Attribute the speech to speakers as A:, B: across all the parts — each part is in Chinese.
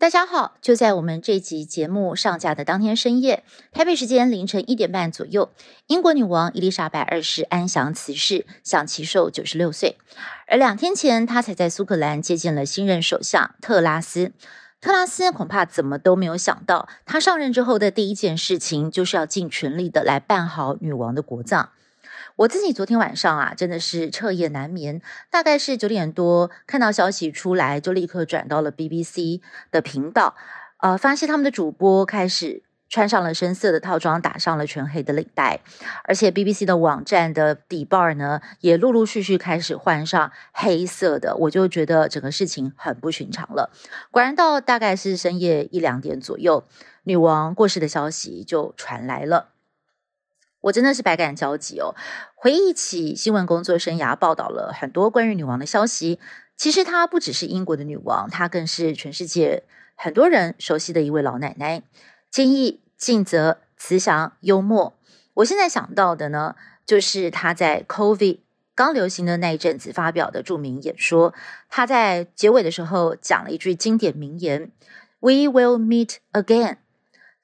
A: 大家好，就在我们这集节目上架的当天深夜，台北时间凌晨一点半左右，英国女王伊丽莎白二世安详辞世，享耆寿九十六岁。而两天前，她才在苏格兰接见了新任首相特拉斯。特拉斯恐怕怎么都没有想到，他上任之后的第一件事情就是要尽全力的来办好女王的国葬。我自己昨天晚上啊，真的是彻夜难眠。大概是九点多看到消息出来，就立刻转到了 BBC 的频道，呃，发现他们的主播开始穿上了深色的套装，打上了全黑的领带，而且 BBC 的网站的底 bar 呢，也陆陆续续开始换上黑色的，我就觉得整个事情很不寻常了。果然到大概是深夜一两点左右，女王过世的消息就传来了。我真的是百感交集哦。回忆起新闻工作生涯，报道了很多关于女王的消息。其实她不只是英国的女王，她更是全世界很多人熟悉的一位老奶奶。坚毅、尽责、慈祥、幽默。我现在想到的呢，就是她在 COVID 刚流行的那一阵子发表的著名演说。她在结尾的时候讲了一句经典名言：“We will meet again。”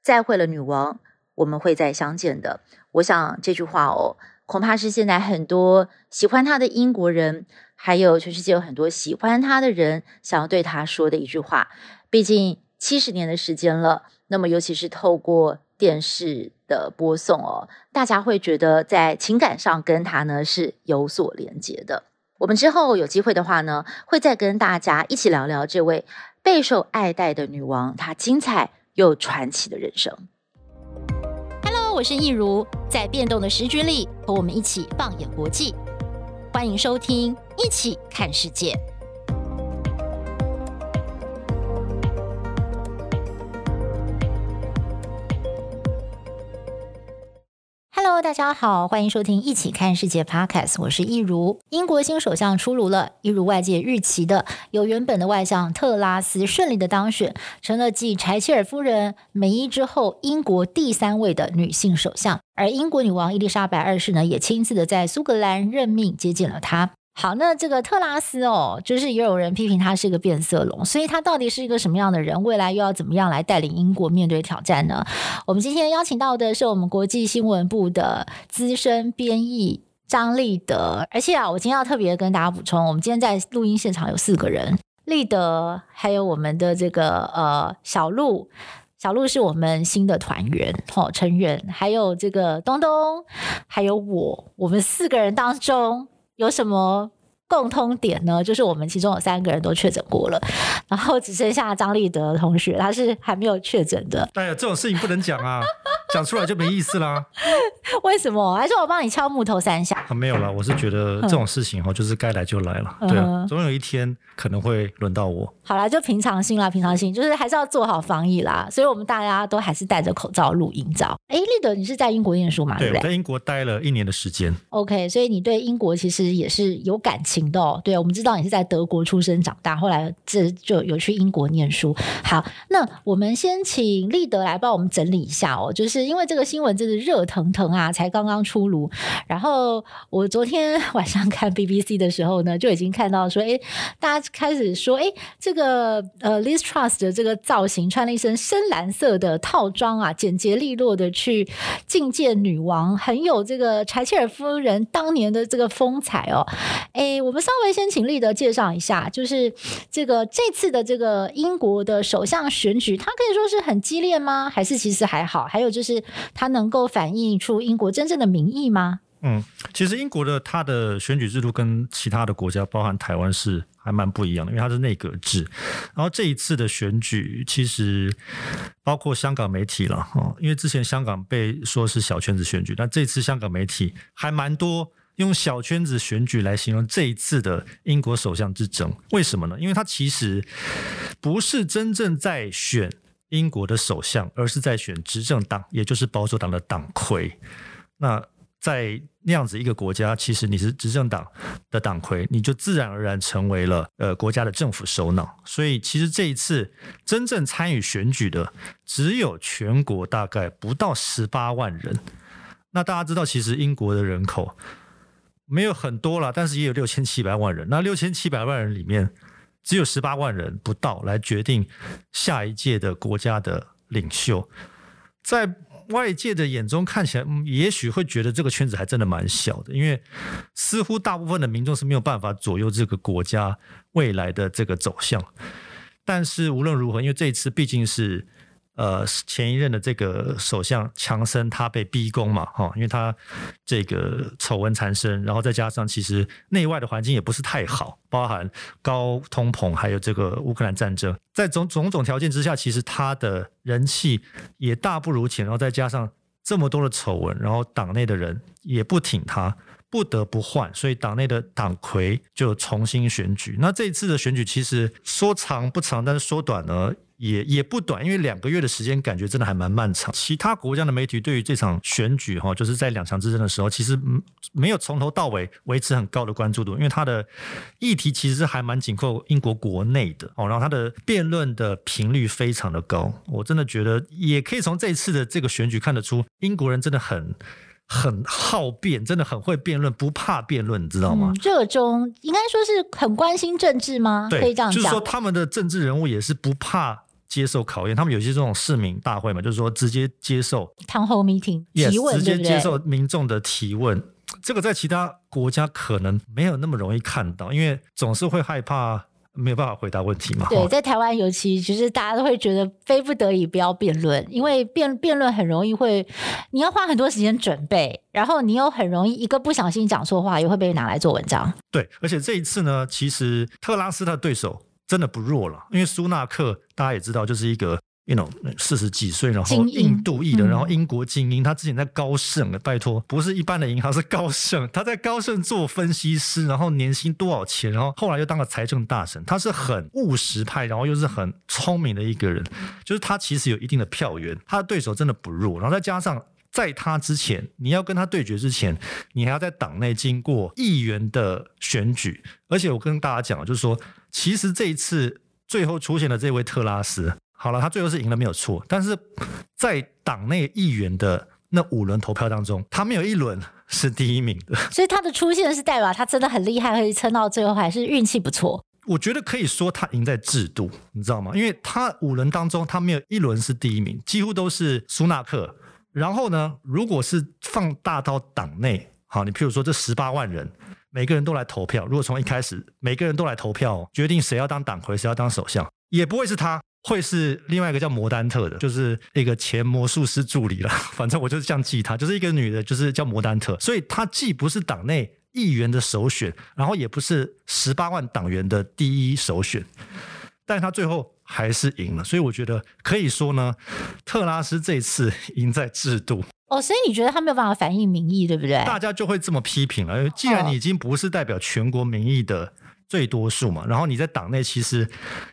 A: 再会了，女王，我们会再相见的。我想这句话哦，恐怕是现在很多喜欢他的英国人，还有全世界有很多喜欢他的人，想要对他说的一句话。毕竟七十年的时间了，那么尤其是透过电视的播送哦，大家会觉得在情感上跟他呢是有所连接的。我们之后有机会的话呢，会再跟大家一起聊聊这位备受爱戴的女王，她精彩又传奇的人生。
B: 我是易如，在变动的时局里，和我们一起放眼国际。欢迎收听《一起看世界》。Hello，大家好，欢迎收听《一起看世界》Podcast，我是一如。英国新首相出炉了，一如外界预期的，由原本的外相特拉斯顺利的当选，成了继柴切尔夫人梅伊之后，英国第三位的女性首相。而英国女王伊丽莎白二世呢，也亲自的在苏格兰任命接见了她。好，那这个特拉斯哦，就是也有人批评他是一个变色龙，所以他到底是一个什么样的人？未来又要怎么样来带领英国面对挑战呢？我们今天邀请到的是我们国际新闻部的资深编译张立德，而且啊，我今天要特别跟大家补充，我们今天在录音现场有四个人，立德，还有我们的这个呃小鹿，小鹿是我们新的团员哦成员，还有这个东东，还有我，我们四个人当中。有什么共通点呢？就是我们其中有三个人都确诊过了，然后只剩下张立德同学，他是还没有确诊的。
C: 哎呀，这种事情不能讲啊。讲出来就没意思啦。
B: 为什么？还是我帮你敲木头三下？
C: 啊，没有啦，我是觉得这种事情哈，就是该来就来了。对啊，总有一天可能会轮到我。
B: 好啦，就平常心啦，平常心，就是还是要做好防疫啦。所以我们大家都还是戴着口罩录音照。哎，立德，你是在英国念书吗？
C: 对，我在英国待了一年的时间。
B: OK，所以你对英国其实也是有感情的哦。对，我们知道你是在德国出生长大，后来这就有去英国念书。好，那我们先请立德来帮我们整理一下哦，就是。因为这个新闻真的热腾腾啊，才刚刚出炉。然后我昨天晚上看 BBC 的时候呢，就已经看到说，哎，大家开始说，哎，这个呃，Liz Truss 的这个造型，穿了一身深蓝色的套装啊，简洁利落的去觐见女王，很有这个柴切尔夫人当年的这个风采哦。哎，我们稍微先请立德介绍一下，就是这个这次的这个英国的首相选举，它可以说是很激烈吗？还是其实还好？还有就是。它能够反映出英国真正的民意吗？
C: 嗯，其实英国的它的选举制度跟其他的国家，包含台湾是还蛮不一样的，因为它是内阁制。然后这一次的选举，其实包括香港媒体了哦，因为之前香港被说是小圈子选举，但这次香港媒体还蛮多用小圈子选举来形容这一次的英国首相之争。为什么呢？因为它其实不是真正在选。英国的首相，而是在选执政党，也就是保守党的党魁。那在那样子一个国家，其实你是执政党的党魁，你就自然而然成为了呃国家的政府首脑。所以，其实这一次真正参与选举的，只有全国大概不到十八万人。那大家知道，其实英国的人口没有很多了，但是也有六千七百万人。那六千七百万人里面，只有十八万人不到来决定下一届的国家的领袖，在外界的眼中看起来，嗯，也许会觉得这个圈子还真的蛮小的，因为似乎大部分的民众是没有办法左右这个国家未来的这个走向。但是无论如何，因为这一次毕竟是。呃，前一任的这个首相强森他被逼宫嘛，哈，因为他这个丑闻缠身，然后再加上其实内外的环境也不是太好，包含高通膨，还有这个乌克兰战争，在种种种条件之下，其实他的人气也大不如前，然后再加上这么多的丑闻，然后党内的人也不挺他，不得不换，所以党内的党魁就重新选举。那这一次的选举其实说长不长，但是说短呢？也也不短，因为两个月的时间，感觉真的还蛮漫长。其他国家的媒体对于这场选举，哈，就是在两强之争的时候，其实没有从头到尾维持很高的关注度，因为它的议题其实是还蛮紧扣英国国内的哦，然后它的辩论的频率非常的高。我真的觉得，也可以从这次的这个选举看得出，英国人真的很很好辩，真的很会辩论，不怕辩论，你知道吗？
B: 嗯，热衷应该说是很关心政治吗？
C: 对，
B: 可以这样讲，
C: 就是说他们的政治人物也是不怕。接受考验，他们有些这种市民大会嘛，就是说直接接受
B: town hall meeting 提问，yes,
C: 直接接受民众的提问。这个在其他国家可能没有那么容易看到，因为总是会害怕没有办法回答问题嘛。
B: 对，在台湾尤其就是大家都会觉得非不得已不要辩论，因为辩辩论很容易会你要花很多时间准备，然后你又很容易一个不小心讲错话，又会被拿来做文章。
C: 对，而且这一次呢，其实特拉斯的对手。真的不弱了，因为苏纳克大家也知道，就是一个 you know 四十几岁，然后印度裔的，然后英国精英。他之前在高盛，拜托，不是一般的银行，是高盛。他在高盛做分析师，然后年薪多少钱？然后后来又当了财政大臣。他是很务实派，然后又是很聪明的一个人，就是他其实有一定的票源，他的对手真的不弱。然后再加上在他之前，你要跟他对决之前，你还要在党内经过议员的选举。而且我跟大家讲，就是说。其实这一次最后出现的这位特拉斯，好了，他最后是赢了没有错，但是 在党内议员的那五轮投票当中，他没有一轮是第一名的。
B: 所以他的出现是代表他真的很厉害，可以撑到最后，还是运气不错？
C: 我觉得可以说他赢在制度，你知道吗？因为他五轮当中他没有一轮是第一名，几乎都是苏纳克。然后呢，如果是放大到党内，好，你譬如说这十八万人。每个人都来投票。如果从一开始每个人都来投票，决定谁要当党魁，谁要当首相，也不会是他，会是另外一个叫摩丹特的，就是一个前魔术师助理了。反正我就是这样记他，就是一个女的，就是叫摩丹特。所以她既不是党内议员的首选，然后也不是十八万党员的第一首选，但是她最后还是赢了。所以我觉得可以说呢，特拉斯这次赢在制度。
B: 哦，所以你觉得他没有办法反映民意，对不对？
C: 大家就会这么批评了。既然你已经不是代表全国民意的最多数嘛，然后你在党内其实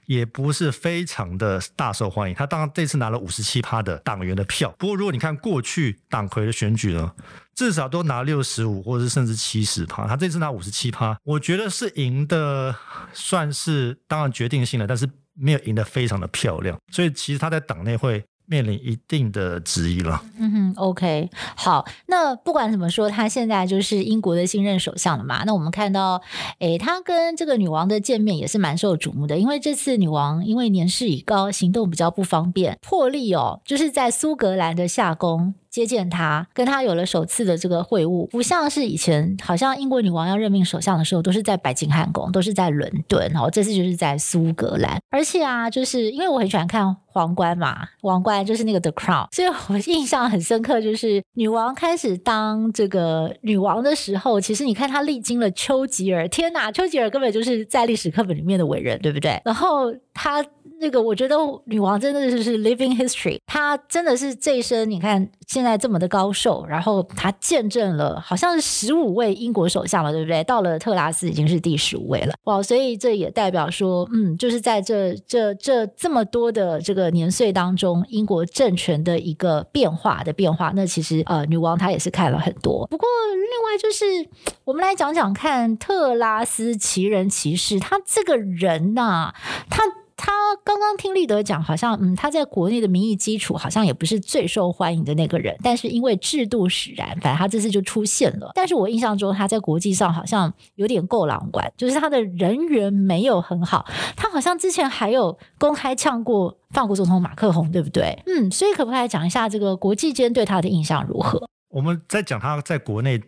C: 也不是非常的大受欢迎。他当然这次拿了五十七趴的党员的票，不过如果你看过去党魁的选举呢，至少都拿六十五或者是甚至七十趴，他这次拿五十七趴，我觉得是赢的，算是当然决定性的，但是没有赢得非常的漂亮。所以其实他在党内会。面临一定的质疑了。
B: 嗯哼，OK，好，那不管怎么说，他现在就是英国的新任首相了嘛。那我们看到，诶，他跟这个女王的见面也是蛮受瞩目的，因为这次女王因为年事已高，行动比较不方便，破例哦，就是在苏格兰的夏宫。接见他，跟他有了首次的这个会晤，不像是以前，好像英国女王要任命首相的时候，都是在白金汉宫，都是在伦敦，然后这次就是在苏格兰。而且啊，就是因为我很喜欢看皇冠嘛，皇冠就是那个 The Crown，所以我印象很深刻，就是女王开始当这个女王的时候，其实你看她历经了丘吉尔，天哪，丘吉尔根本就是在历史课本里面的伟人，对不对？然后她。那个我觉得女王真的就是 living history，她真的是这一生，你看现在这么的高寿，然后她见证了好像是十五位英国首相了，对不对？到了特拉斯已经是第十五位了，哇！所以这也代表说，嗯，就是在这这这这么多的这个年岁当中，英国政权的一个变化的变化，那其实呃，女王她也是看了很多。不过另外就是我们来讲讲看特拉斯奇人骑士，他这个人呐、他。他刚刚听立德讲，好像嗯，他在国内的民意基础好像也不是最受欢迎的那个人，但是因为制度使然，反正他这次就出现了。但是我印象中他在国际上好像有点够狼管，就是他的人缘没有很好。他好像之前还有公开呛过法国总统马克宏，对不对？嗯，所以可不可以讲一下这个国际间对他的印象如何？
C: 我们在讲他在国内。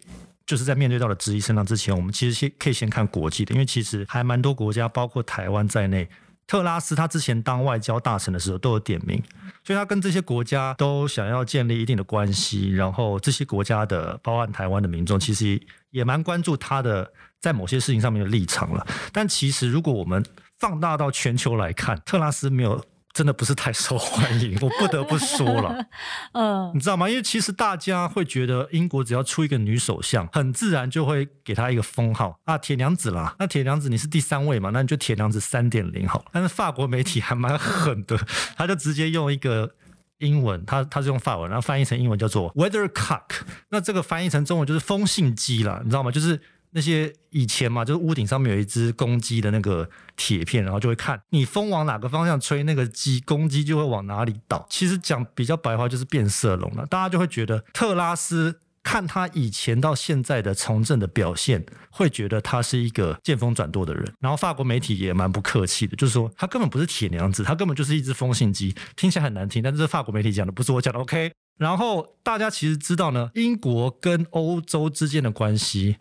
C: 就是在面对到的质疑声浪之前，我们其实先可以先看国际的，因为其实还蛮多国家，包括台湾在内，特拉斯他之前当外交大臣的时候都有点名，所以他跟这些国家都想要建立一定的关系，然后这些国家的，包含台湾的民众，其实也蛮关注他的在某些事情上面的立场了。但其实如果我们放大到全球来看，特拉斯没有。真的不是太受欢迎，我不得不说了。嗯，你知道吗？因为其实大家会觉得英国只要出一个女首相，很自然就会给她一个封号啊，铁娘子啦。那铁娘子你是第三位嘛？那你就铁娘子三点零好了。但是法国媒体还蛮狠的，他就直接用一个英文，他他是用法文，然后翻译成英文叫做 weathercock。那这个翻译成中文就是风信鸡啦，你知道吗？就是。那些以前嘛，就是屋顶上面有一只公鸡的那个铁片，然后就会看你风往哪个方向吹，那个鸡公鸡就会往哪里倒。其实讲比较白话就是变色龙了，大家就会觉得特拉斯看他以前到现在的从政的表现，会觉得他是一个见风转舵的人。然后法国媒体也蛮不客气的，就是说他根本不是铁娘子，他根本就是一只风信鸡，听起来很难听，但这是法国媒体讲的，不是我讲的。OK，然后大家其实知道呢，英国跟欧洲之间的关系。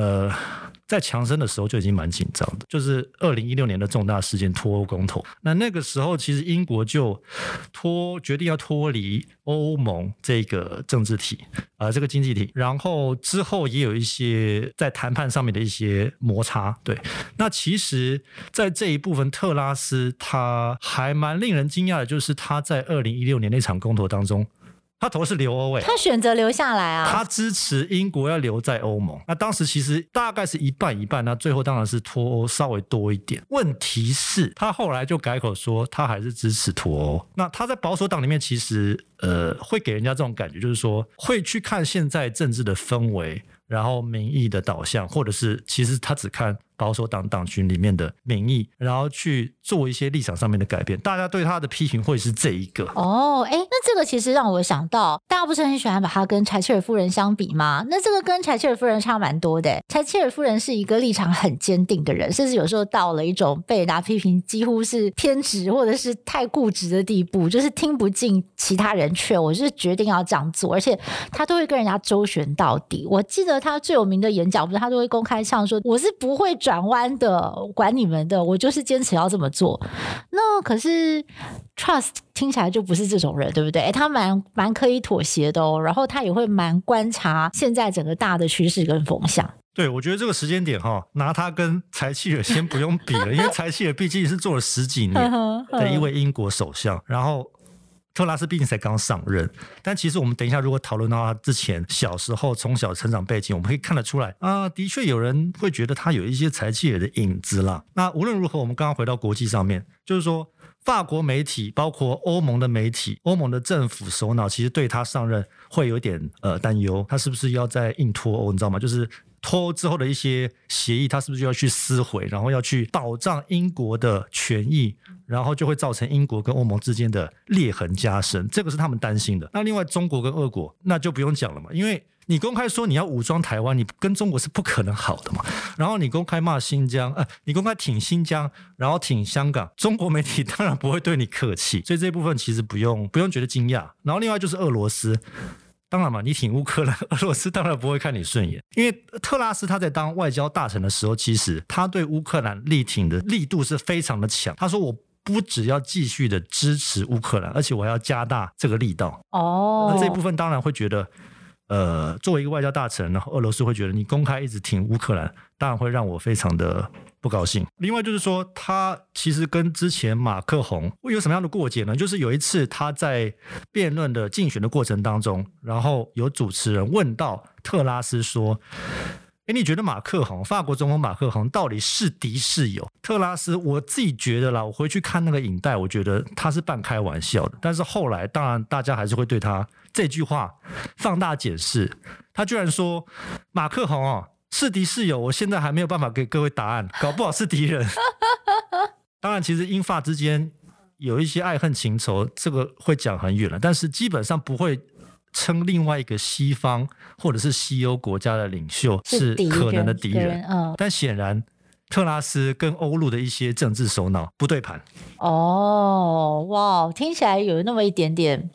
C: 呃，在强生的时候就已经蛮紧张的，就是二零一六年的重大事件脱欧公投。那那个时候，其实英国就脱决定要脱离欧盟这个政治体啊、呃，这个经济体。然后之后也有一些在谈判上面的一些摩擦。对，那其实，在这一部分，特拉斯他还蛮令人惊讶的，就是他在二零一六年那场公投当中。他投的是留欧诶，
B: 他选择留下来啊。
C: 他支持英国要留在欧盟。那当时其实大概是一半一半，那最后当然是脱欧稍微多一点。问题是，他后来就改口说他还是支持脱欧。那他在保守党里面其实呃会给人家这种感觉，就是说会去看现在政治的氛围，然后民意的导向，或者是其实他只看。保守党党群里面的民意，然后去做一些立场上面的改变。大家对他的批评会是这一个
B: 哦，哎，那这个其实让我想到，大家不是很喜欢把他跟柴切尔夫人相比吗？那这个跟柴切尔夫人差蛮多的。柴切尔夫人是一个立场很坚定的人，甚至有时候到了一种被人家批评几乎是偏执或者是太固执的地步，就是听不进其他人劝，我就是决定要这样做，而且他都会跟人家周旋到底。我记得他最有名的演讲，不是他都会公开唱说：“我是不会转。”转弯的，管你们的，我就是坚持要这么做。那可是 Trust 听起来就不是这种人，对不对？他蛮蛮可以妥协的哦，然后他也会蛮观察现在整个大的趋势跟风向。
C: 对，我觉得这个时间点哈，拿他跟柴契尔先不用比了，因为柴契尔毕竟是做了十几年 的一位英国首相，然后。特拉斯毕竟才刚上任，但其实我们等一下如果讨论到他之前小时候从小成长背景，我们可以看得出来啊，的确有人会觉得他有一些柴契尔的影子啦。那无论如何，我们刚刚回到国际上面，就是说法国媒体，包括欧盟的媒体，欧盟的政府首脑，其实对他上任会有点呃担忧，他是不是要再硬脱欧？你知道吗？就是。脱欧之后的一些协议，他是不是就要去撕毁，然后要去保障英国的权益，然后就会造成英国跟欧盟之间的裂痕加深，这个是他们担心的。那另外中国跟俄国，那就不用讲了嘛，因为你公开说你要武装台湾，你跟中国是不可能好的嘛。然后你公开骂新疆，呃，你公开挺新疆，然后挺香港，中国媒体当然不会对你客气，所以这部分其实不用不用觉得惊讶。然后另外就是俄罗斯。当然嘛，你挺乌克兰，俄罗斯当然不会看你顺眼。因为特拉斯他在当外交大臣的时候，其实他对乌克兰力挺的力度是非常的强。他说：“我不只要继续的支持乌克兰，而且我还要加大这个力道。”哦，那这一部分当然会觉得，呃，作为一个外交大臣，然后俄罗斯会觉得你公开一直挺乌克兰，当然会让我非常的。不高兴。另外就是说，他其实跟之前马克宏会有什么样的过节呢？就是有一次他在辩论的竞选的过程当中，然后有主持人问到特拉斯说：“诶，你觉得马克宏，法国总统马克宏到底是敌是友？”特拉斯我自己觉得啦，我回去看那个影带，我觉得他是半开玩笑的。但是后来，当然大家还是会对他这句话放大解释。他居然说马克宏哦。是敌是友，我现在还没有办法给各位答案，搞不好是敌人。当然，其实英法之间有一些爱恨情仇，这个会讲很远了。但是基本上不会称另外一个西方或者是西欧国家的领袖是可能的敌人。嗯，但显然特拉斯跟欧陆的一些政治首脑不对盘。
B: 哦，哇，听起来有那么一点点。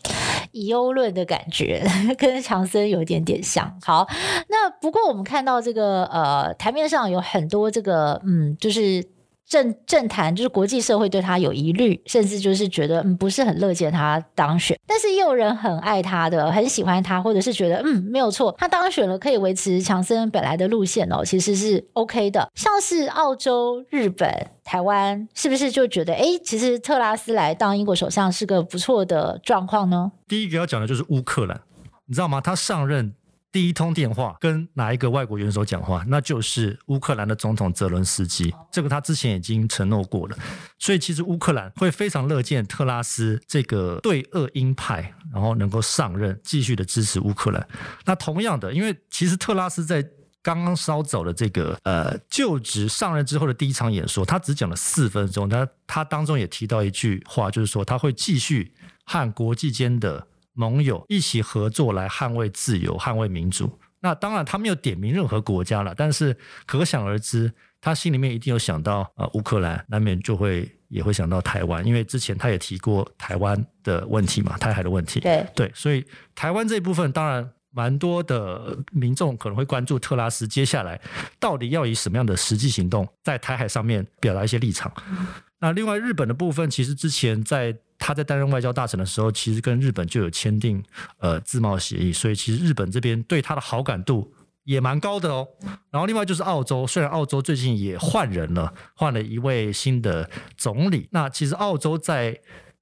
B: 以欧论的感觉 跟强森有一点点像。好，那不过我们看到这个呃台面上有很多这个嗯，就是。政政坛就是国际社会对他有疑虑，甚至就是觉得嗯不是很乐见他当选，但是也有人很爱他的，很喜欢他，或者是觉得嗯没有错，他当选了可以维持强森本来的路线哦，其实是 OK 的。像是澳洲、日本、台湾，是不是就觉得哎，其实特拉斯来当英国首相是个不错的状况呢？
C: 第一个要讲的就是乌克兰，你知道吗？他上任。第一通电话跟哪一个外国元首讲话？那就是乌克兰的总统泽伦斯基。这个他之前已经承诺过了，所以其实乌克兰会非常乐见特拉斯这个对俄鹰派，然后能够上任，继续的支持乌克兰。那同样的，因为其实特拉斯在刚刚稍走的这个呃就职上任之后的第一场演说，他只讲了四分钟，他他当中也提到一句话，就是说他会继续和国际间的。盟友一起合作来捍卫自由、捍卫民主。那当然，他没有点名任何国家了，但是可想而知，他心里面一定有想到呃乌克兰，难免就会也会想到台湾，因为之前他也提过台湾的问题嘛，台海的问题。
B: 对
C: 对，所以台湾这一部分，当然蛮多的民众可能会关注特拉斯接下来到底要以什么样的实际行动在台海上面表达一些立场。嗯。那另外日本的部分，其实之前在。他在担任外交大臣的时候，其实跟日本就有签订呃自贸协议，所以其实日本这边对他的好感度也蛮高的哦。然后另外就是澳洲，虽然澳洲最近也换人了，换了一位新的总理，那其实澳洲在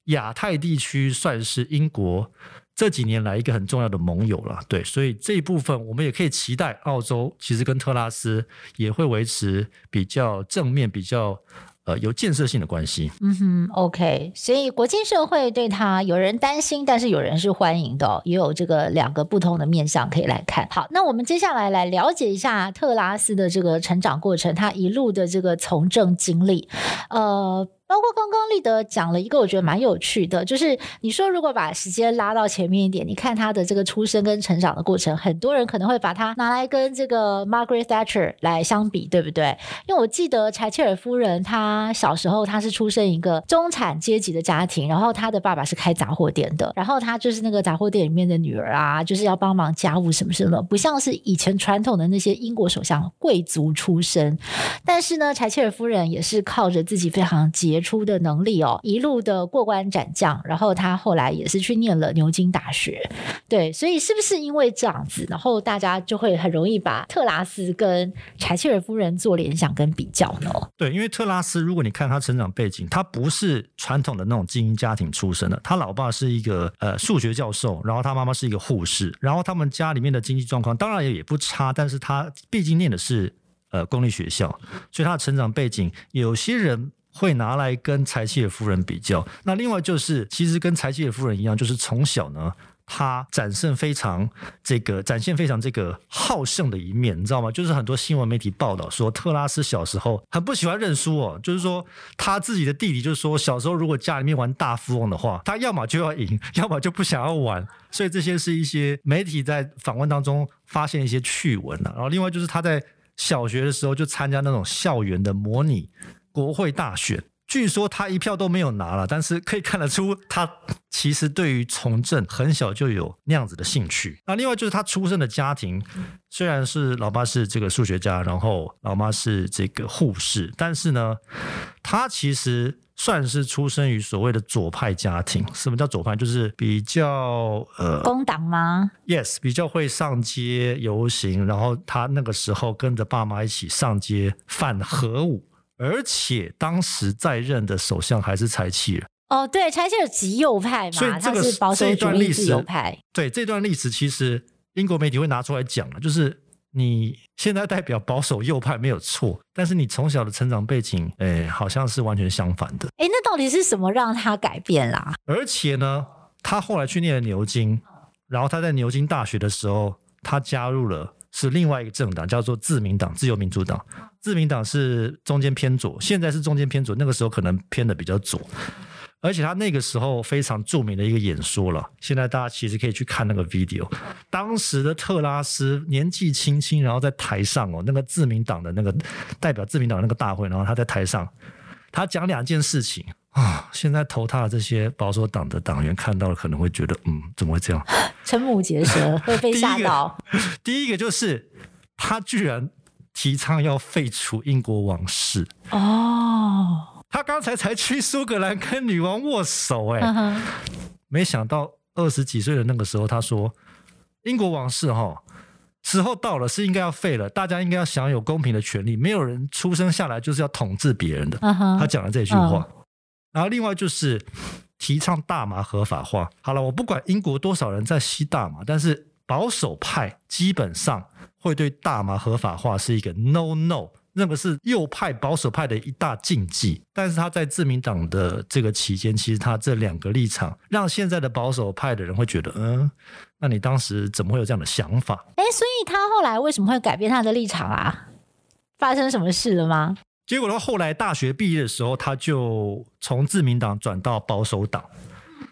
C: 亚太地区算是英国这几年来一个很重要的盟友了。对，所以这一部分我们也可以期待澳洲其实跟特拉斯也会维持比较正面、比较。呃，有建设性的关系。
B: 嗯哼，OK，所以国际社会对他有人担心，但是有人是欢迎的，也有这个两个不同的面向可以来看。好，那我们接下来来了解一下特拉斯的这个成长过程，他一路的这个从政经历，呃。包括刚刚立德讲了一个我觉得蛮有趣的，就是你说如果把时间拉到前面一点，你看他的这个出生跟成长的过程，很多人可能会把他拿来跟这个 Margaret Thatcher 来相比，对不对？因为我记得柴切尔夫人她小时候她是出生一个中产阶级的家庭，然后她的爸爸是开杂货店的，然后她就是那个杂货店里面的女儿啊，就是要帮忙家务什么什么，不像是以前传统的那些英国首相贵族出身，但是呢，柴切尔夫人也是靠着自己非常节出的能力哦，一路的过关斩将，然后他后来也是去念了牛津大学，对，所以是不是因为这样子，然后大家就会很容易把特拉斯跟柴契尔夫人做联想跟比较呢？
C: 对，因为特拉斯，如果你看他成长背景，他不是传统的那种精英家庭出身的，他老爸是一个呃数学教授，然后他妈妈是一个护士，然后他们家里面的经济状况当然也也不差，但是他毕竟念的是呃公立学校，所以他的成长背景，有些人。会拿来跟柴契尔夫人比较。那另外就是，其实跟柴契尔夫人一样，就是从小呢，他展现非常这个展现非常这个好胜的一面，你知道吗？就是很多新闻媒体报道说，特拉斯小时候很不喜欢认输哦，就是说他自己的弟弟就是说，小时候如果家里面玩大富翁的话，他要么就要赢，要么就不想要玩。所以这些是一些媒体在访问当中发现一些趣闻啊。然后另外就是他在小学的时候就参加那种校园的模拟。国会大选，据说他一票都没有拿了，但是可以看得出他其实对于从政很小就有那样子的兴趣。那另外就是他出生的家庭，虽然是老爸是这个数学家，然后老妈是这个护士，但是呢，他其实算是出生于所谓的左派家庭。什么叫左派？就是比较呃
B: 工党吗
C: ？Yes，比较会上街游行，然后他那个时候跟着爸妈一起上街反核武。而且当时在任的首相还是柴契尔
B: 哦，对，柴契尔极右派嘛，
C: 所以这个
B: 他是保守主义自由派。
C: 对，这段历史其实英国媒体会拿出来讲了，就是你现在代表保守右派没有错，但是你从小的成长背景，哎，好像是完全相反的。
B: 哎，那到底是什么让他改变啦？
C: 而且呢，他后来去念了牛津，然后他在牛津大学的时候，他加入了是另外一个政党，叫做自民党、自由民主党。自民党是中间偏左，现在是中间偏左，那个时候可能偏的比较左。而且他那个时候非常著名的一个演说了，现在大家其实可以去看那个 video。当时的特拉斯年纪轻轻，然后在台上哦，那个自民党的那个代表自民党的那个大会，然后他在台上，他讲两件事情啊。现在投他的这些保守党的党员看到了，可能会觉得，嗯，怎么会这样？
B: 瞠目结舌，会被吓到。
C: 第一个，第一个就是他居然提倡要废除英国王室
B: 哦。
C: 他刚才才去苏格兰跟女王握手，哎，没想到二十几岁的那个时候，他说英国王室哈时候到了，是应该要废了，大家应该要享有公平的权利，没有人出生下来就是要统治别人的。他讲了这句话，然后另外就是提倡大麻合法化。好了，我不管英国多少人在吸大麻，但是保守派基本上会对大麻合法化是一个 no no。那个是右派保守派的一大禁忌，但是他在自民党的这个期间，其实他这两个立场让现在的保守派的人会觉得，嗯，那你当时怎么会有这样的想法？
B: 哎，所以他后来为什么会改变他的立场啊？发生什么事了吗？
C: 结果他后来大学毕业的时候，他就从自民党转到保守党。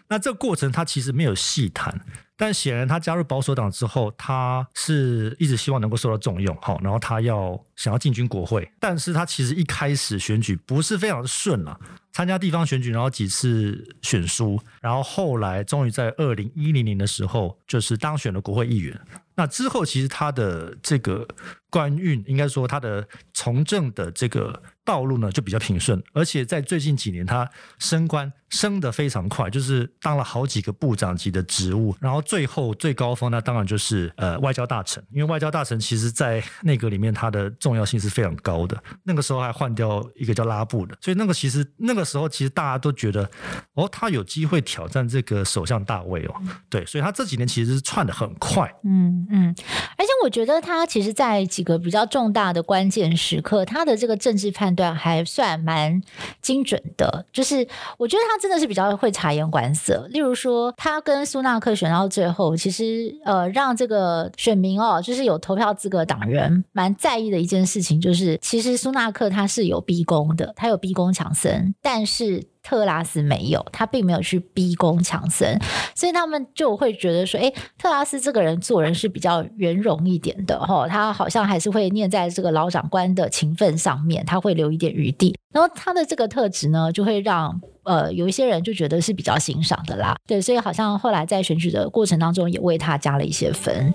C: 那这个过程他其实没有细谈。但显然，他加入保守党之后，他是一直希望能够受到重用，好，然后他要想要进军国会，但是他其实一开始选举不是非常顺了，参加地方选举，然后几次选输，然后后来终于在二零一零年的时候，就是当选了国会议员。那之后，其实他的这个官运，应该说他的从政的这个道路呢，就比较平顺，而且在最近几年，他升官升得非常快，就是当了好几个部长级的职务，然后。最后最高峰，那当然就是呃外交大臣，因为外交大臣其实在内阁里面它的重要性是非常高的。那个时候还换掉一个叫拉布的，所以那个其实那个时候其实大家都觉得哦，他有机会挑战这个首相大位哦。对，所以他这几年其实是窜得很快。
B: 嗯嗯，而且我觉得他其实，在几个比较重大的关键时刻，他的这个政治判断还算蛮精准的。就是我觉得他真的是比较会察言观色。例如说，他跟苏纳克选到最后，其实呃，让这个选民哦，就是有投票资格党员蛮在意的一件事情，就是其实苏纳克他是有逼宫的，他有逼宫强森，但是特拉斯没有，他并没有去逼宫强森，所以他们就会觉得说，哎，特拉斯这个人做人是比较圆融一点的哈、哦，他好像还是会念在这个老长官的情分上面，他会留一点余地，然后他的这个特质呢，就会让。呃，有一些人就觉得是比较欣赏的啦，对，所以好像后来在选举的过程当中也为他加了一些分。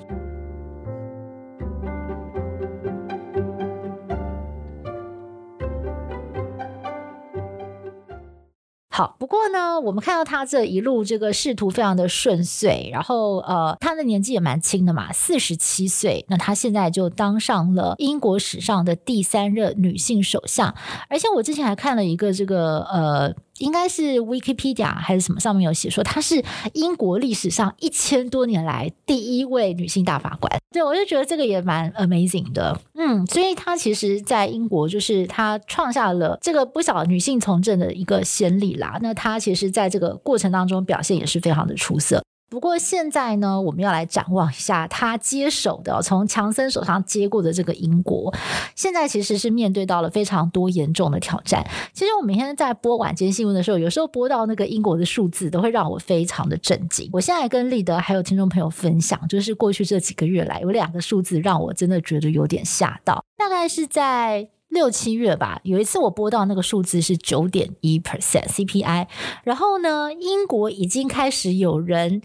B: 好，不过呢，我们看到他这一路这个仕途非常的顺遂，然后呃，他的年纪也蛮轻的嘛，四十七岁，那他现在就当上了英国史上的第三任女性首相，而且我之前还看了一个这个呃。应该是 Wikipedia 还是什么上面有写说，她是英国历史上一千多年来第一位女性大法官。对，我就觉得这个也蛮 amazing 的。嗯，所以她其实，在英国就是她创下了这个不少女性从政的一个先例啦。那她其实在这个过程当中表现也是非常的出色。不过现在呢，我们要来展望一下他接手的，从强森手上接过的这个英国，现在其实是面对到了非常多严重的挑战。其实我每天在播晚间新闻的时候，有时候播到那个英国的数字，都会让我非常的震惊。我现在跟立德还有听众朋友分享，就是过去这几个月来，有两个数字让我真的觉得有点吓到，大概是在。六七月吧，有一次我播到那个数字是九点一 percent CPI，然后呢，英国已经开始有人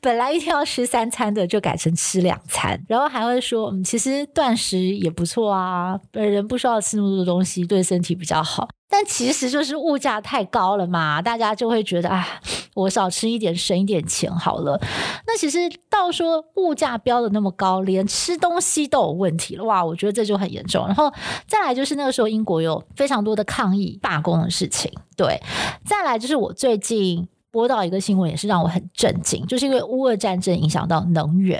B: 本来一天要吃三餐的，就改成吃两餐，然后还会说，嗯，其实断食也不错啊，本人不需要吃那么多东西，对身体比较好。但其实就是物价太高了嘛，大家就会觉得啊，我少吃一点，省一点钱好了。那其实到说物价飙的那么高，连吃东西都有问题了，哇，我觉得这就很严重。然后再来就是那个时候英国有非常多的抗议罢工的事情，对。再来就是我最近播到一个新闻，也是让我很震惊，就是因为乌俄战争影响到能源，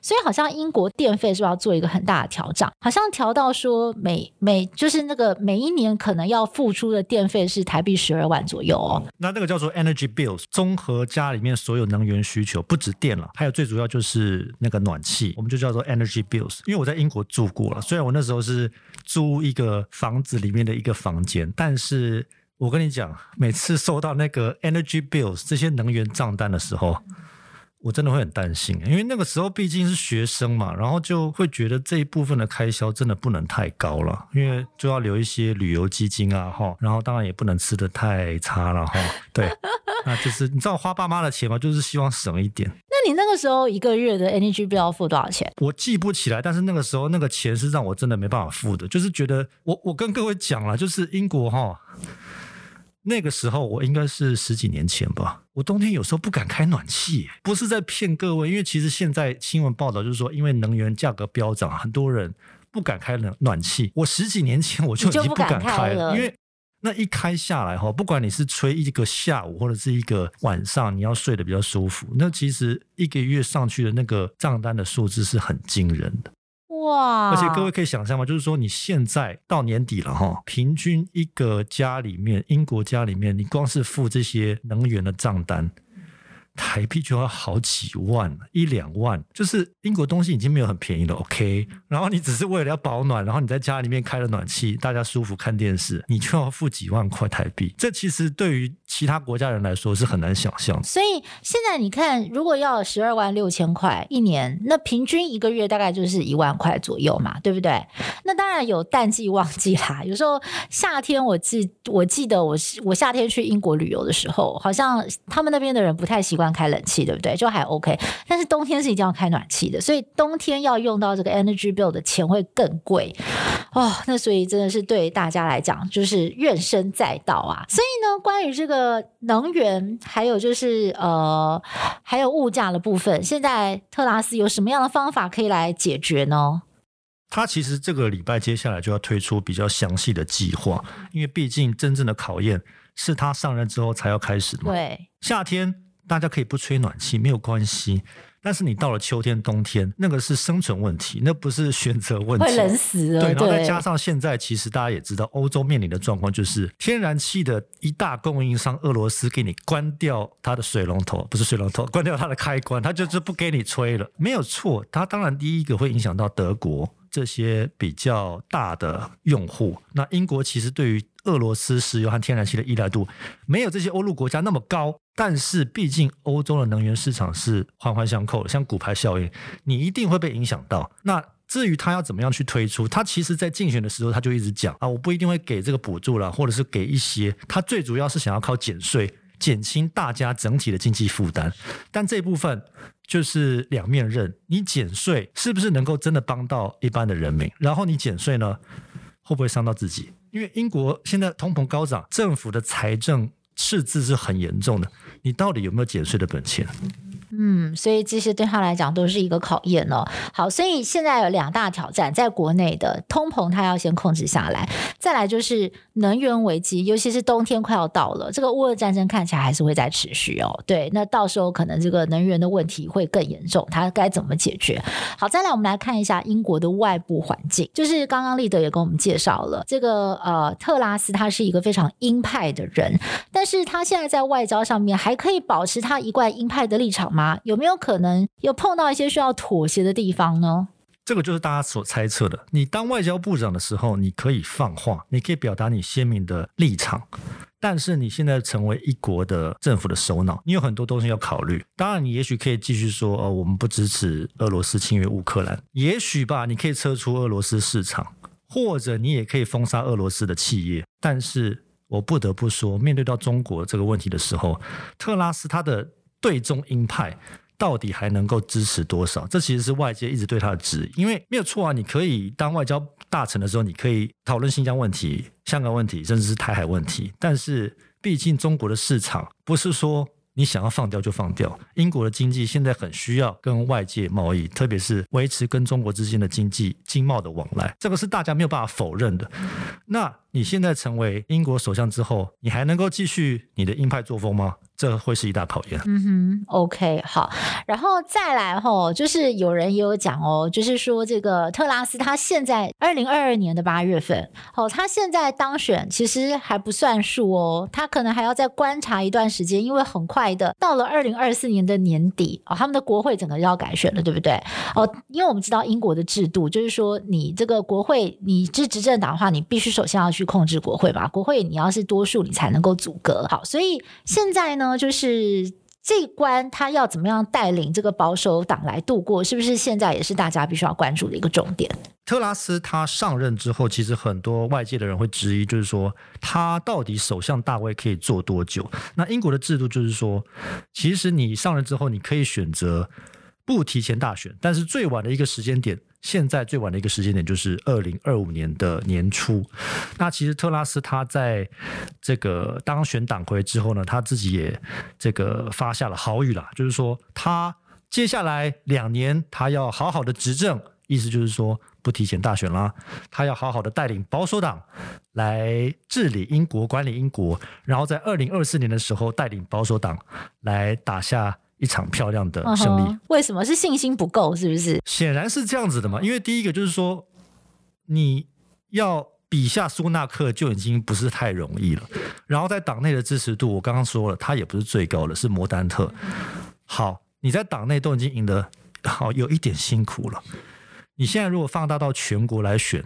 B: 所以好像英国电费是不是要做一个很大的调整？好像调到说每每就是那个每一年可能要付出的电费是台币十二万左右哦。
C: 那那个叫做 energy bills，综合家里面所有能源需求，不止电了，还有最主要就是那个暖气，我们就叫做 energy bills。因为我在英国住过了，虽然我那时候是租一个房子里面的一个房间，但是。我跟你讲，每次收到那个 energy bills 这些能源账单的时候，我真的会很担心，因为那个时候毕竟是学生嘛，然后就会觉得这一部分的开销真的不能太高了，因为就要留一些旅游基金啊，哈，然后当然也不能吃的太差了，哈，对，那就是你知道花爸妈的钱嘛，就是希望省一点。
B: 那你那个时候一个月的 energy bill 要付多少钱？
C: 我记不起来，但是那个时候那个钱是让我真的没办法付的，就是觉得我我跟各位讲了，就是英国哈。那个时候我应该是十几年前吧，我冬天有时候不敢开暖气，不是在骗各位，因为其实现在新闻报道就是说，因为能源价格飙涨，很多人不敢开暖暖气。我十几年前我就已经不敢开了，因为那一开下来哈，不管你是吹一个下午或者是一个晚上，你要睡得比较舒服，那其实一个月上去的那个账单的数字是很惊人的。
B: 哇！
C: 而且各位可以想象吗？就是说你现在到年底了哈，平均一个家里面，英国家里面，你光是付这些能源的账单。台币就要好几万，一两万，就是英国东西已经没有很便宜了，OK。然后你只是为了要保暖，然后你在家里面开了暖气，大家舒服看电视，你就要付几万块台币。这其实对于其他国家人来说是很难想象。
B: 所以现在你看，如果要十二万六千块一年，那平均一个月大概就是一万块左右嘛，对不对？那当然有淡季旺季啦。有时候夏天，我记我记得我我夏天去英国旅游的时候，好像他们那边的人不太习惯。开冷气对不对？就还 OK，但是冬天是一定要开暖气的，所以冬天要用到这个 energy bill 的钱会更贵哦。那所以真的是对大家来讲就是怨声载道啊。所以呢，关于这个能源，还有就是呃，还有物价的部分，现在特拉斯有什么样的方法可以来解决呢？
C: 他其实这个礼拜接下来就要推出比较详细的计划，因为毕竟真正的考验是他上任之后才要开始的嘛。
B: 对，
C: 夏天。大家可以不吹暖气没有关系，但是你到了秋天、冬天，那个是生存问题，那不是选择问题，
B: 会冷死了。
C: 对，然后再加上现在，其实大家也知道，欧洲面临的状况就是天然气的一大供应商俄罗斯给你关掉它的水龙头，不是水龙头，关掉它的开关，它就是不给你吹了。没有错，它当然第一个会影响到德国这些比较大的用户。那英国其实对于俄罗斯石油和天然气的依赖度没有这些欧陆国家那么高，但是毕竟欧洲的能源市场是环环相扣的，像骨牌效应，你一定会被影响到。那至于他要怎么样去推出，他其实在竞选的时候他就一直讲啊，我不一定会给这个补助了，或者是给一些，他最主要是想要靠减税减轻大家整体的经济负担。但这部分就是两面刃，你减税是不是能够真的帮到一般的人民？然后你减税呢，会不会伤到自己？因为英国现在通膨高涨，政府的财政赤字是很严重的，你到底有没有减税的本钱？
B: 嗯，所以这些对他来讲都是一个考验哦。好，所以现在有两大挑战，在国内的通膨，他要先控制下来；再来就是能源危机，尤其是冬天快要到了，这个乌俄战争看起来还是会再持续哦。对，那到时候可能这个能源的问题会更严重，他该怎么解决？好，再来我们来看一下英国的外部环境，就是刚刚立德也跟我们介绍了这个呃特拉斯，他是一个非常鹰派的人，但是他现在在外交上面还可以保持他一贯鹰派的立场吗？有没有可能有碰到一些需要妥协的地方呢？
C: 这个就是大家所猜测的。你当外交部长的时候，你可以放话，你可以表达你鲜明的立场。但是你现在成为一国的政府的首脑，你有很多东西要考虑。当然，你也许可以继续说，哦，我们不支持俄罗斯侵略乌克兰，也许吧，你可以撤出俄罗斯市场，或者你也可以封杀俄罗斯的企业。但是我不得不说，面对到中国这个问题的时候，特拉斯他的。对中鹰派到底还能够支持多少？这其实是外界一直对他的质疑。因为没有错啊，你可以当外交大臣的时候，你可以讨论新疆问题、香港问题，甚至是台海问题。但是，毕竟中国的市场不是说你想要放掉就放掉。英国的经济现在很需要跟外界贸易，特别是维持跟中国之间的经济经贸的往来，这个是大家没有办法否认的。那你现在成为英国首相之后，你还能够继续你的鹰派作风吗？这会是一大考验。
B: 嗯哼，OK，好，然后再来吼，就是有人也有讲哦，就是说这个特拉斯他现在二零二二年的八月份，哦，他现在当选其实还不算数哦，他可能还要再观察一段时间，因为很快的到了二零二四年的年底哦，他们的国会整个要改选了，对不对？哦，因为我们知道英国的制度就是说，你这个国会你是执政党的话，你必须首先要去控制国会吧，国会你要是多数，你才能够阻隔。好，所以现在呢。就是这一关，他要怎么样带领这个保守党来度过？是不是现在也是大家必须要关注的一个重点？
C: 特拉斯他上任之后，其实很多外界的人会质疑，就是说他到底首相大位可以做多久？那英国的制度就是说，其实你上任之后，你可以选择不提前大选，但是最晚的一个时间点。现在最晚的一个时间点就是二零二五年的年初。那其实特拉斯他在这个当选党魁之后呢，他自己也这个发下了豪语啦，就是说他接下来两年他要好好的执政，意思就是说不提前大选啦，他要好好的带领保守党来治理英国、管理英国，然后在二零二四年的时候带领保守党来打下。一场漂亮的胜利，uh-huh.
B: 为什么是信心不够？是不是？
C: 显然是这样子的嘛。因为第一个就是说，你要比下苏纳克就已经不是太容易了。然后在党内的支持度，我刚刚说了，他也不是最高的，是摩丹特。好，你在党内都已经赢得好有一点辛苦了。你现在如果放大到全国来选。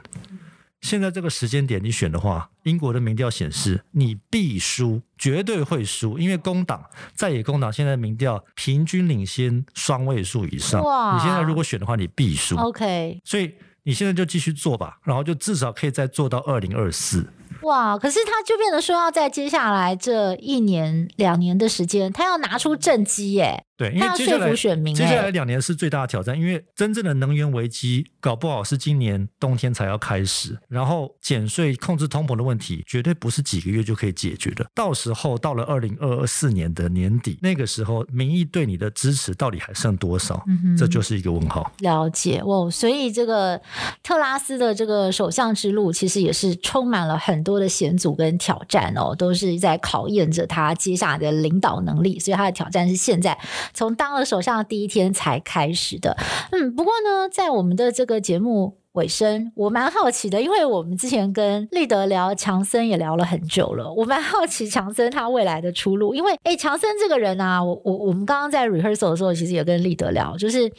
C: 现在这个时间点，你选的话，英国的民调显示你必输，绝对会输，因为工党在野工党现在民调平均领先双位数以上。哇！你现在如果选的话，你必输。
B: OK，
C: 所以你现在就继续做吧，然后就至少可以再做到二零二四。
B: 哇！可是他就变得说要在接下来这一年两年的时间，他要拿出政绩耶。
C: 对，因为接下来接下来两年是最大的挑战，因为真正的能源危机搞不好是今年冬天才要开始，然后减税控制通膨的问题绝对不是几个月就可以解决的。到时候到了二零二四年的年底，那个时候民意对你的支持到底还剩多少？嗯，这就是一个问号。
B: 了解哦，所以这个特拉斯的这个首相之路其实也是充满了很多的险阻跟挑战哦，都是在考验着他接下来的领导能力。所以他的挑战是现在。从当了首相的第一天才开始的，嗯，不过呢，在我们的这个节目。尾声，我蛮好奇的，因为我们之前跟立德聊强森也聊了很久了，我蛮好奇强森他未来的出路，因为 哎，强森这个人啊，我我我们刚刚在 rehearsal 的时候，其实也跟立德聊，就是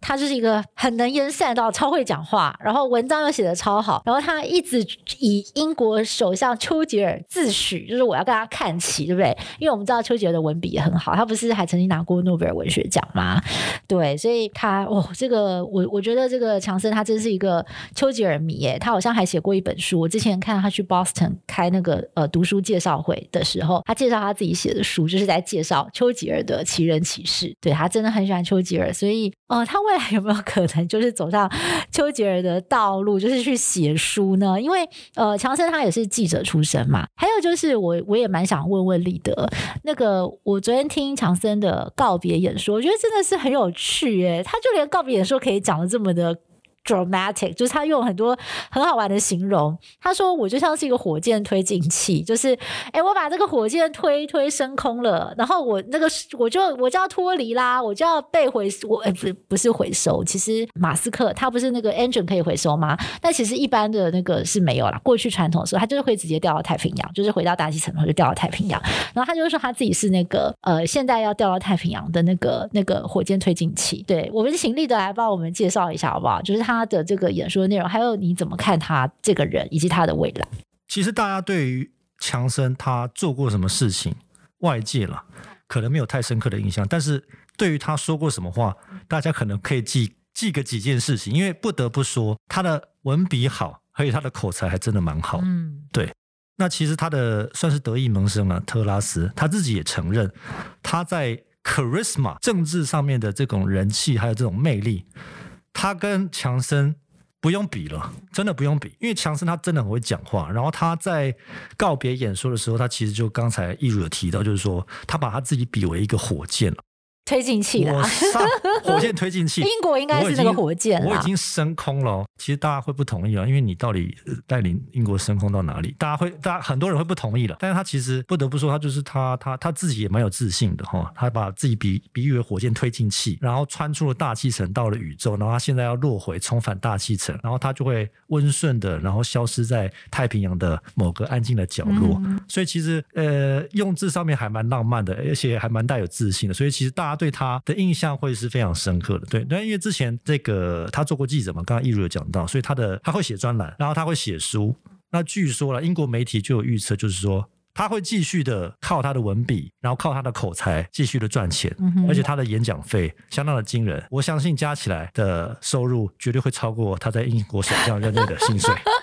B: 他就是一个很能言善道，超会讲话，然后文章又写的超好，然后他一直以英国首相丘吉尔自诩，就是我要跟他看齐，对不对？因为我们知道丘吉尔的文笔也很好，他不是还曾经拿过诺贝尔文学奖吗？对，所以他哦，这 个我我觉得这个强森他真是一个。丘吉尔迷耶，他好像还写过一本书。我之前看他去 Boston 开那个呃读书介绍会的时候，他介绍他自己写的书，就是在介绍丘吉尔的奇人奇事。对，他真的很喜欢丘吉尔，所以呃，他未来有没有可能就是走上丘吉尔的道路，就是去写书呢？因为呃，强森他也是记者出身嘛。还有就是我我也蛮想问问李德，那个我昨天听强森的告别演说，我觉得真的是很有趣耶。他就连告别演说可以讲得这么的。Dramatic 就是他用很多很好玩的形容，他说我就像是一个火箭推进器，就是哎，我把这个火箭推推升空了，然后我那个我就我就要脱离啦，我就要被回我哎，不不是回收，其实马斯克他不是那个 engine 可以回收吗？但其实一般的那个是没有啦。过去传统的时候，他就是会直接掉到太平洋，就是回到大气层然后就掉到太平洋，然后他就说他自己是那个呃现在要掉到太平洋的那个那个火箭推进器。对，我们请立德来帮我们介绍一下好不好？就是他。他的这个演说内容，还有你怎么看他这个人以及他的未来？
C: 其实大家对于强森他做过什么事情，外界了可能没有太深刻的印象，但是对于他说过什么话，大家可能可以记记个几件事情。因为不得不说，他的文笔好，而且他的口才还真的蛮好。嗯，对。那其实他的算是得意门生了，特拉斯他自己也承认，他在 charisma 政治上面的这种人气，还有这种魅力。他跟强森不用比了，真的不用比，因为强森他真的很会讲话。然后他在告别演说的时候，他其实就刚才一如有提到，就是说他把他自己比为一个火箭了。
B: 推进器啦，
C: 火箭推进器。
B: 英国应该是那个火箭
C: 我，我已经升空了。其实大家会不同意啊，因为你到底带领英国升空到哪里？大家会，大家很多人会不同意了。但是他其实不得不说，他就是他他他自己也蛮有自信的哈。他把自己比比喻为火箭推进器，然后穿出了大气层，到了宇宙，然后他现在要落回，重返大气层，然后他就会温顺的，然后消失在太平洋的某个安静的角落。嗯、所以其实呃，用字上面还蛮浪漫的，而且还蛮带有自信的。所以其实大家对他的印象会是非常深刻的。对，那因为之前这个他做过记者嘛，刚刚一如有讲到，所以他的他会写专栏，然后他会写书。那据说了，英国媒体就有预测，就是说他会继续的靠他的文笔，然后靠他的口才继续的赚钱，嗯、而且他的演讲费相当的惊人，我相信加起来的收入绝对会超过他在英国首相任内的薪水。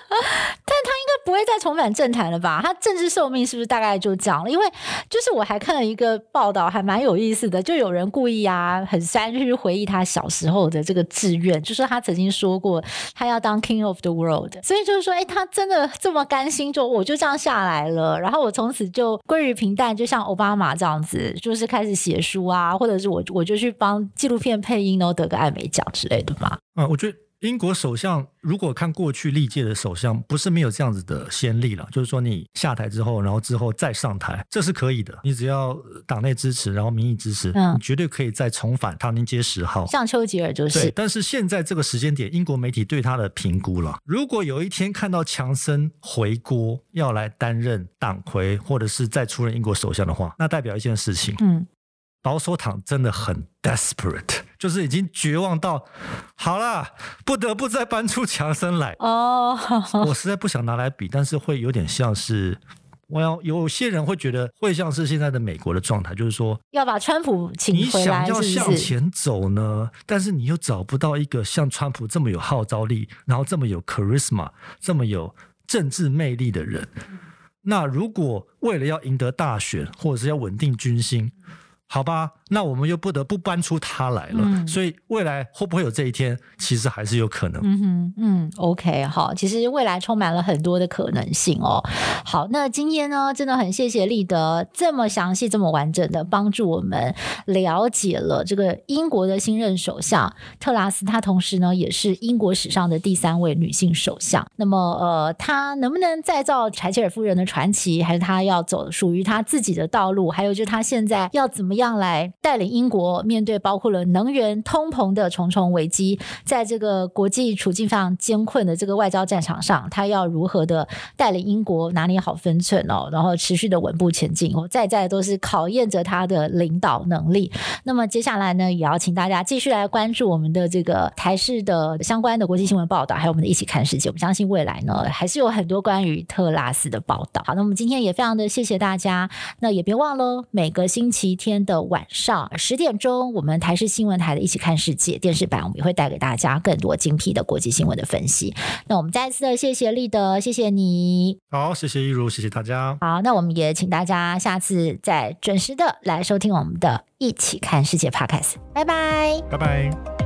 B: 不会再重返政坛了吧？他政治寿命是不是大概就这样了？因为就是我还看了一个报道，还蛮有意思的，就有人故意啊，很煽去回忆他小时候的这个志愿，就说他曾经说过他要当 King of the World，所以就是说，哎，他真的这么甘心，就我就这样下来了，然后我从此就归于平淡，就像奥巴马这样子，就是开始写书啊，或者是我我就去帮纪录片配音，然后得个艾美奖之类的嘛。
C: 嗯，我觉得。英国首相如果看过去历届的首相，不是没有这样子的先例了。就是说，你下台之后，然后之后再上台，这是可以的。你只要党内支持，然后民意支持，嗯，你绝对可以再重返唐宁街十号。
B: 像丘吉尔就是。
C: 对，但是现在这个时间点，英国媒体对他的评估了。如果有一天看到强森回国要来担任党魁，或者是再出任英国首相的话，那代表一件事情，嗯。保守党真的很 desperate，就是已经绝望到，好了，不得不再搬出强森来。哦，oh. 我实在不想拿来比，但是会有点像是，我要有些人会觉得会像是现在的美国的状态，就是说
B: 要把川普请回来，
C: 你想要向前走呢，是是但是你又找不到一个像川普这么有号召力，然后这么有 charisma，这么有政治魅力的人。那如果为了要赢得大选，或者是要稳定军心，好吧，那我们又不得不搬出他来了，嗯、所以未来会不会有这一天，其实还是有可能。
B: 嗯哼，嗯，OK，好，其实未来充满了很多的可能性哦。好，那今天呢，真的很谢谢立德这么详细、这么完整的帮助我们了解了这个英国的新任首相特拉斯，她同时呢也是英国史上的第三位女性首相。那么，呃，她能不能再造柴切尔夫人的传奇，还是她要走属于她自己的道路？还有就是她现在要怎么样来带领英国面对包括了能源、通膨的重重危机，在这个国际处境非常艰困的这个外交战场上，他要如何的带领英国拿捏好分寸哦，然后持续的稳步前进哦，在在都是考验着他的领导能力。那么接下来呢，也要请大家继续来关注我们的这个台式的相关的国际新闻报道，还有我们的一起看世界。我们相信未来呢，还是有很多关于特拉斯的报道。好，那我们今天也非常的谢谢大家，那也别忘了每个星期天的晚上十点钟，我们台视新闻台的一起看世界电视版，我们也会带给大家更多精辟的国际新闻的分析。那我们再次的谢谢立德，谢谢你。
C: 好，谢谢一如，谢谢大家。
B: 好，那我们也请大家下次再准时的来收听我们的一起看世界 Podcast。拜拜，
C: 拜拜。